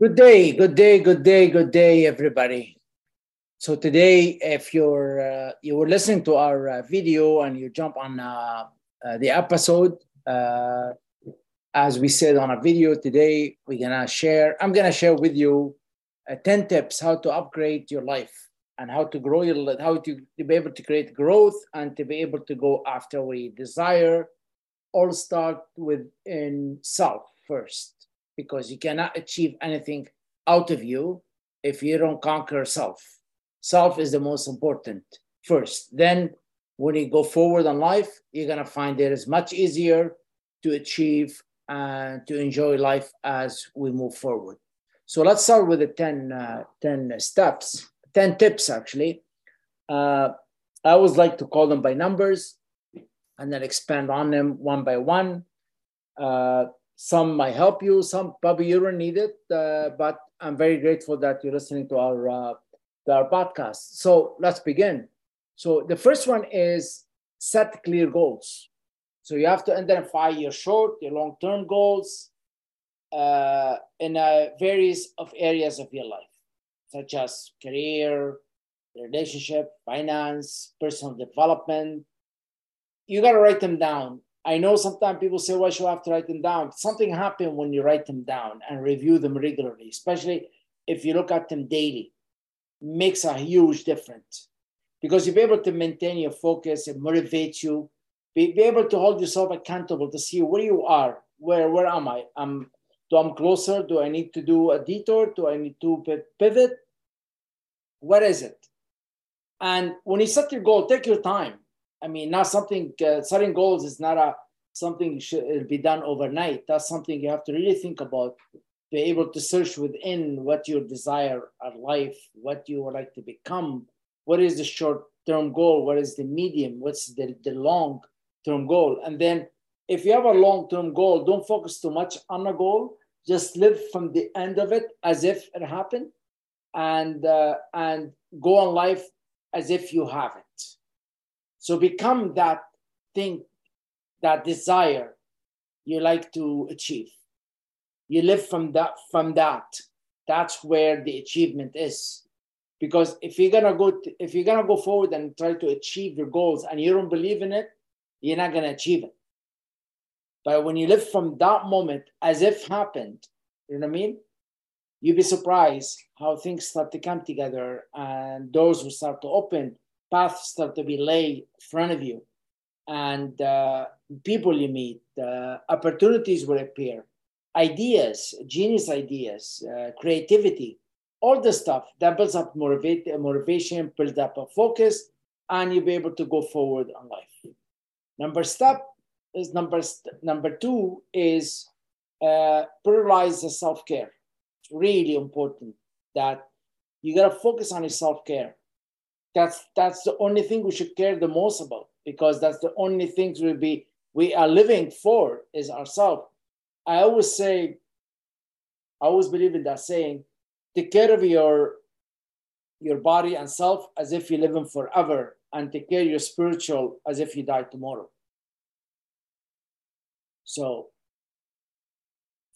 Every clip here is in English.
Good day, good day, good day, good day, everybody. So today, if you're uh, you were listening to our uh, video and you jump on uh, uh the episode, uh, as we said on a video today, we're gonna share. I'm gonna share with you uh, ten tips how to upgrade your life and how to grow your how to, to be able to create growth and to be able to go after we desire. All start within self first because you cannot achieve anything out of you if you don't conquer self. Self is the most important first. Then, when you go forward in life, you're going to find it is much easier to achieve and to enjoy life as we move forward. So, let's start with the 10, uh, 10 steps, 10 tips actually. Uh, I always like to call them by numbers and then expand on them one by one. Uh, some might help you, some probably you don't need it, uh, but I'm very grateful that you're listening to our uh, to our podcast. So let's begin. So the first one is set clear goals. So you have to identify your short, your long-term goals uh, in uh, various of areas of your life, such as career, relationship, finance, personal development. You got to write them down I know sometimes people say, well, you have to write them down. Something happens when you write them down and review them regularly, especially if you look at them daily. Makes a huge difference because you'll be able to maintain your focus and motivate you, be, be able to hold yourself accountable to see where you are, where where am I? I'm, do I'm closer? Do I need to do a detour? Do I need to pivot? What is it? And when you set your goal, take your time I mean, not something uh, setting goals is not a something should be done overnight. That's something you have to really think about. Be able to search within what your desire of life, what you would like to become. What is the short term goal? What is the medium? What's the, the long term goal? And then, if you have a long term goal, don't focus too much on the goal. Just live from the end of it as if it happened, and uh, and go on life as if you have it so become that thing, that desire you like to achieve. You live from that from that. That's where the achievement is. Because if you're gonna go to, if you're gonna go forward and try to achieve your goals and you don't believe in it, you're not gonna achieve it. But when you live from that moment as if happened, you know what I mean? You'd be surprised how things start to come together and doors will start to open paths start to be laid in front of you and uh, people you meet, uh, opportunities will appear, ideas, genius ideas, uh, creativity, all the stuff that builds up motivate, motivation, builds up a focus, and you'll be able to go forward in life. Number step is number number two is uh, prioritize the self care. It's really important that you gotta focus on your self care that's that's the only thing we should care the most about because that's the only things we be we are living for is ourselves. I always say, I always believe in that saying, take care of your your body and self as if you're living forever, and take care of your spiritual as if you die tomorrow. So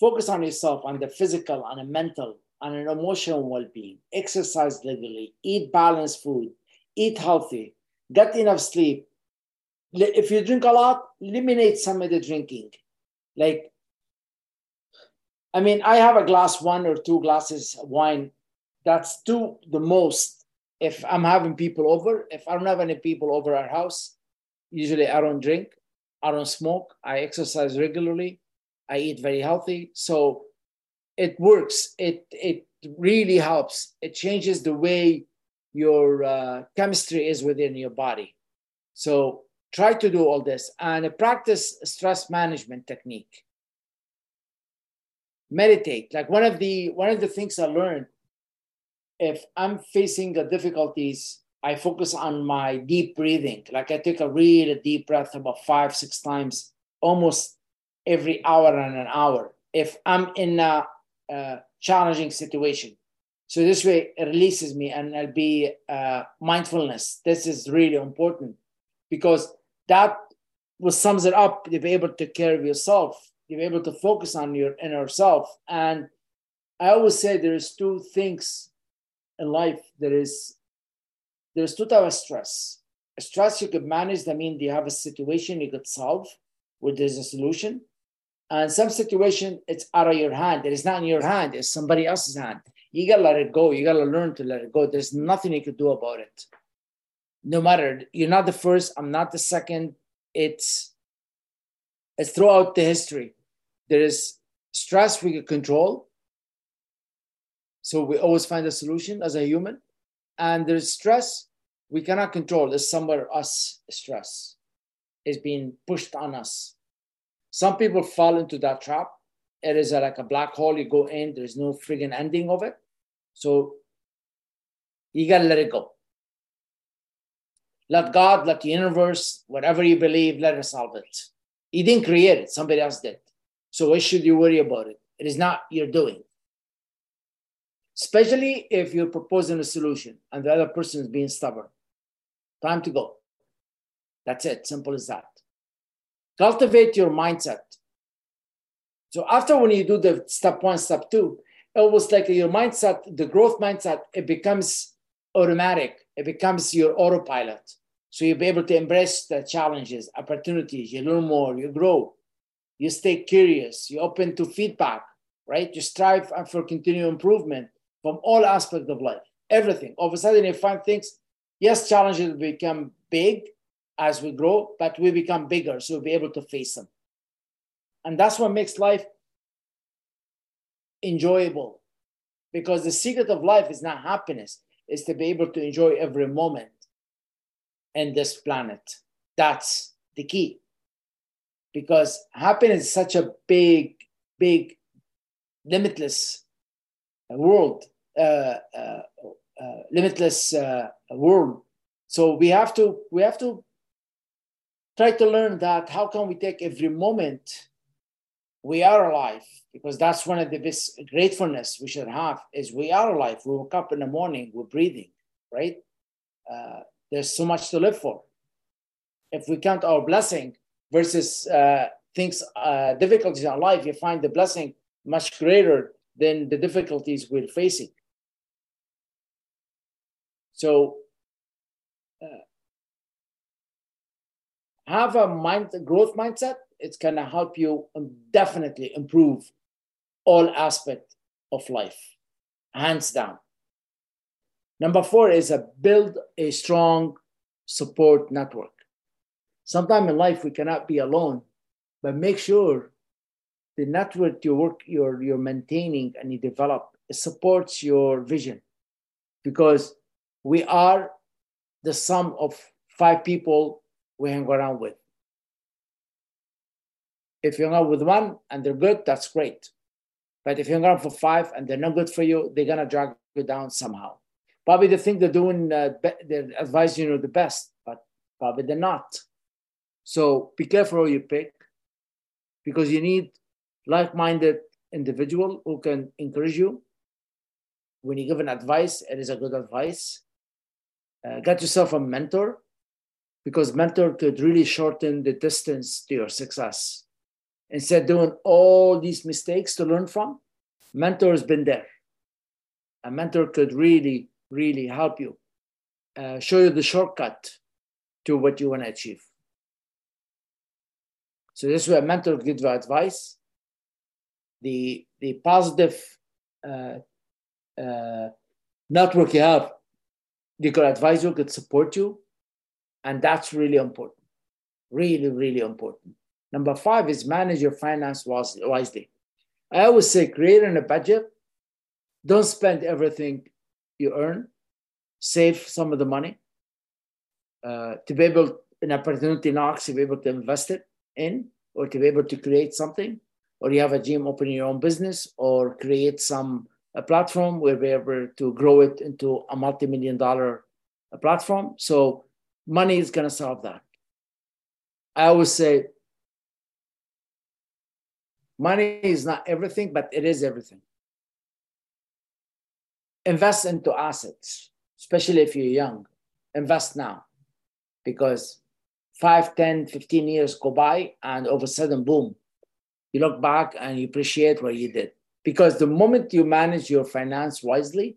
focus on yourself, on the physical, on the mental, on an emotional well-being. Exercise regularly, eat balanced food, eat healthy, get enough sleep. If you drink a lot, eliminate some of the drinking. Like, I mean, I have a glass, one or two glasses of wine. That's two the most. If I'm having people over, if I don't have any people over our house, usually I don't drink, I don't smoke, I exercise regularly, I eat very healthy. So it works. It it really helps. It changes the way your uh, chemistry is within your body. So try to do all this and practice stress management technique. Meditate. Like one of the one of the things I learned, if I'm facing the difficulties, I focus on my deep breathing. Like I take a really deep breath about five, six times, almost every hour and an hour. If I'm in a, a challenging situation, so this way it releases me and I'll be uh, mindfulness. This is really important because that will sums it up. You'll be able to take care of yourself. You'll be able to focus on your inner self. And I always say there's two things in life. There is there's two types of stress. A stress you could manage, that means you have a situation you could solve where there's a solution. And some situation, it's out of your hand. It is not in your hand, it's somebody else's hand. You gotta let it go. You gotta learn to let it go. There's nothing you could do about it. No matter, you're not the first, I'm not the second. It's it's throughout the history. There is stress we can control. So we always find a solution as a human. And there's stress we cannot control. It's somewhere us stress is being pushed on us. Some people fall into that trap. It is like a black hole. You go in, there's no friggin' ending of it. So you gotta let it go. Let God, let the universe, whatever you believe, let it solve it. You didn't create it, somebody else did. So why should you worry about it? It is not your doing. Especially if you're proposing a solution and the other person is being stubborn. Time to go. That's it. Simple as that. Cultivate your mindset. So after when you do the step one, step two, was like your mindset, the growth mindset, it becomes automatic. It becomes your autopilot. So you'll be able to embrace the challenges, opportunities, you learn more, you grow, you stay curious, You're open to feedback, right? You strive for continual improvement from all aspects of life, everything. All of a sudden you find things, yes, challenges become big as we grow, but we become bigger, so we'll be able to face them. And that's what makes life enjoyable. Because the secret of life is not happiness, is to be able to enjoy every moment in this planet. That's the key. Because happiness is such a big, big, limitless world, uh, uh, uh, limitless uh, world. So we have to we have to try to learn that how can we take every moment we are alive because that's one of the best gratefulness we should have is we are alive. We woke up in the morning we're breathing right? Uh, there's so much to live for. If we count our blessing versus uh, things uh, difficulties in life you find the blessing much greater than the difficulties we're facing. So uh, have a mind growth mindset it's going to help you definitely improve all aspect of life hands down. Number four is a build a strong support network. Sometime in life we cannot be alone but make sure the network you work you're, you're maintaining and you develop supports your vision. Because we are the sum of five people we hang around with. If you hang out with one and they're good, that's great. But if you hang around for five and they're not good for you, they're gonna drag you down somehow. Probably they think they're doing, uh, they're advising you the best, but probably they're not. So be careful who you pick, because you need like-minded individual who can encourage you. When you give an advice, it is a good advice. Uh, get yourself a mentor because mentor could really shorten the distance to your success. Instead of doing all these mistakes to learn from, mentor has been there. A mentor could really, really help you, uh, show you the shortcut to what you want to achieve. So this is where a mentor gives you advice. The, the positive uh, uh, network you have, they could advise you, could support you, and that's really important. Really, really important. Number five is manage your finance wisely. I always say creating a budget. Don't spend everything you earn. Save some of the money uh, to be able, an opportunity knocks, to be able to invest it in or to be able to create something, or you have a gym, open your own business, or create some a platform where we're able to grow it into a multi-million dollar platform. So money is going to solve that. I always say money is not everything, but it is everything. Invest into assets, especially if you're young. Invest now because 5, 10, 15 years go by and all of a sudden, boom, you look back and you appreciate what you did. Because the moment you manage your finance wisely,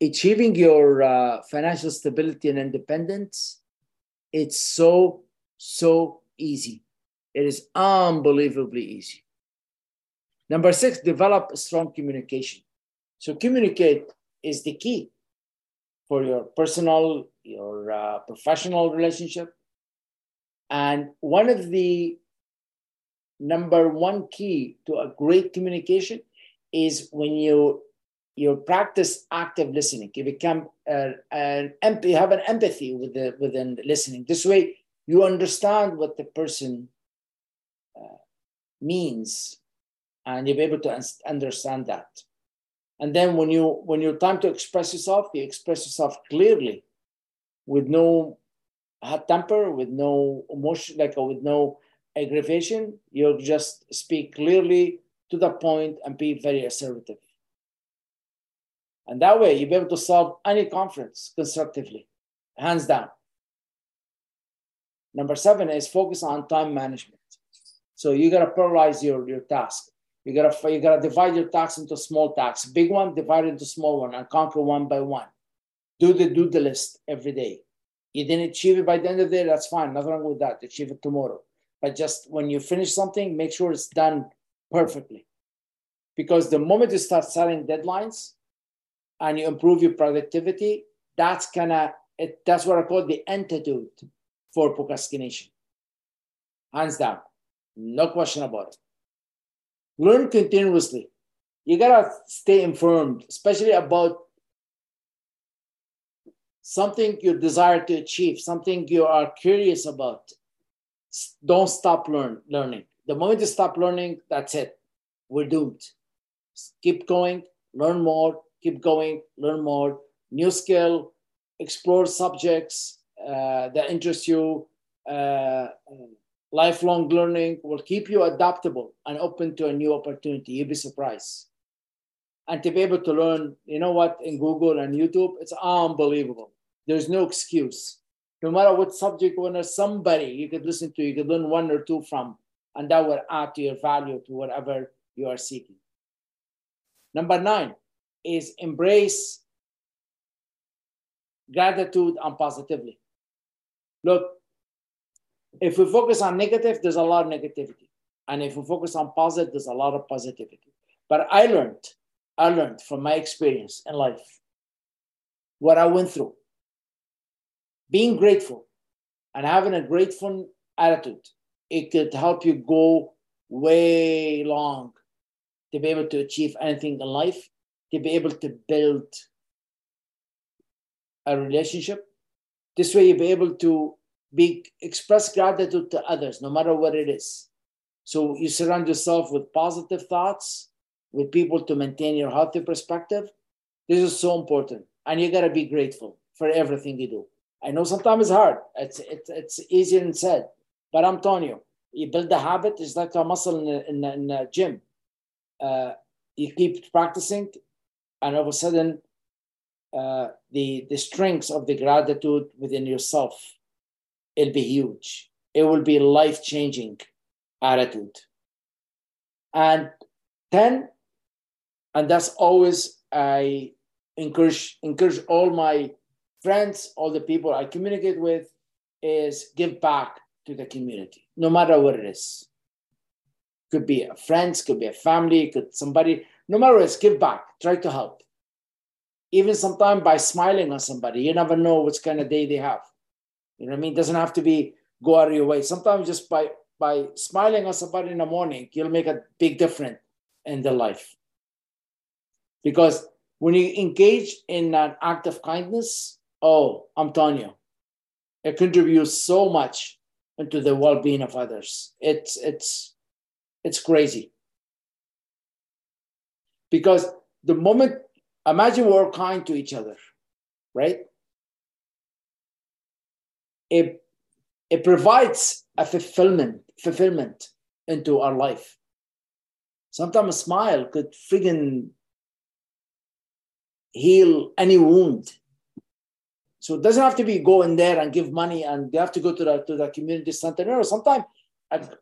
achieving your uh, financial stability and independence, it's so, so easy. It is unbelievably easy. Number six, develop strong communication. So, communicate is the key for your personal, your uh, professional relationship. And one of the number one key to a great communication is when you you practice active listening. You become uh, an empathy, have an empathy with the within listening. This way, you understand what the person uh, means, and you'll be able to understand that. And then when you when you're time to express yourself, you express yourself clearly, with no hot temper, with no emotion, like with no aggravation. You just speak clearly to the point and be very assertive. And that way, you'll be able to solve any conference constructively, hands down. Number seven is focus on time management. So you got to prioritize your, your task. You gotta you gotta divide your tasks into small tasks. Big one, divide into small one, and conquer one by one. Do the do the list every day. You didn't achieve it by the end of the day, that's fine. Nothing wrong with that. Achieve it tomorrow. But just when you finish something, make sure it's done perfectly. Because the moment you start setting deadlines, and you improve your productivity, that's gonna it, that's what I call the antidote for procrastination. Hands down, no question about it. Learn continuously. You gotta stay informed, especially about something you desire to achieve, something you are curious about. Don't stop learn, learning. The moment you stop learning, that's it. We're doomed. Keep going, learn more, keep going, learn more, new skill, explore subjects uh, that interest you. Uh, lifelong learning will keep you adaptable and open to a new opportunity. You'll be surprised. And to be able to learn, you know what, in Google and YouTube, it's unbelievable. There's no excuse. No matter what subject or somebody you could listen to, you could learn one or two from, and that will add to your value to whatever you are seeking. Number nine, is embrace gratitude and positively. Look, if we focus on negative, there's a lot of negativity. And if we focus on positive, there's a lot of positivity. But I learned, I learned from my experience in life what I went through. Being grateful and having a grateful attitude, it could help you go way long to be able to achieve anything in life to be able to build a relationship. This way, you'll be able to be express gratitude to others, no matter what it is. So you surround yourself with positive thoughts, with people to maintain your healthy perspective. This is so important, and you gotta be grateful for everything you do. I know sometimes it's hard. It's it's, it's easier than said, but I'm telling you, you build the habit. It's like a muscle in a, in in a gym. Uh, you keep practicing, and all of a sudden uh, the the strength of the gratitude within yourself it'll be huge. It will be life changing attitude. And 10 and that's always i encourage encourage all my friends all the people i communicate with is give back to the community no matter what it is. Could be a friends could be a family could somebody no matter what, give back. Try to help. Even sometimes by smiling on somebody, you never know what kind of day they have. You know what I mean? It doesn't have to be go out of your way. Sometimes just by by smiling on somebody in the morning, you'll make a big difference in their life. Because when you engage in an act of kindness, oh, I'm telling you, it contributes so much into the well-being of others. It's it's it's crazy. Because the moment, imagine we're kind to each other, right? It, it provides a fulfillment, fulfillment into our life. Sometimes a smile could friggin' heal any wound. So it doesn't have to be go in there and give money and you have to go to the to the community center. No, sometimes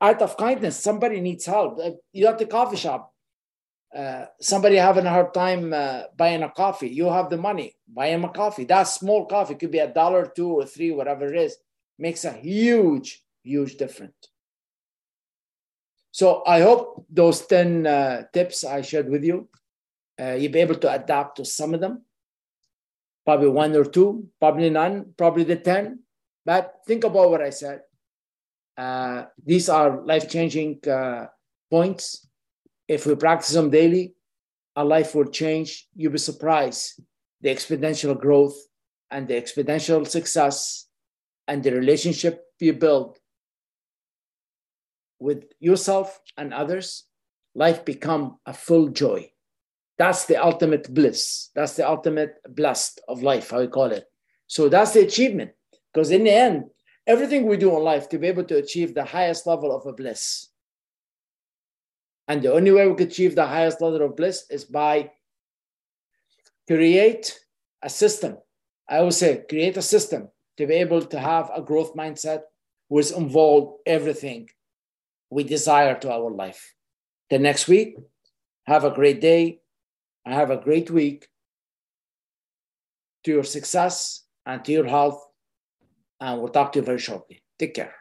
act of kindness, somebody needs help. You at the coffee shop, uh, somebody having a hard time uh, buying a coffee. You have the money, buy him a coffee. That small coffee could be a dollar, two or three, whatever it is, makes a huge, huge difference. So I hope those 10 uh, tips I shared with you, uh, you'll be able to adapt to some of them. Probably one or two, probably none, probably the 10. But think about what I said. Uh, these are life changing points if we practice them daily, our life will change. You'll be surprised the exponential growth and the exponential success and the relationship you build with yourself and others. Life become a full joy. That's the ultimate bliss. That's the ultimate blast of life, how we call it. So that's the achievement. Because in the end, everything we do in life to be able to achieve the highest level of a bliss and the only way we could achieve the highest level of bliss is by create a system. I always say create a system to be able to have a growth mindset which involve everything we desire to our life. The next week, have a great day. Have a great week to your success and to your health. And we'll talk to you very shortly. Take care.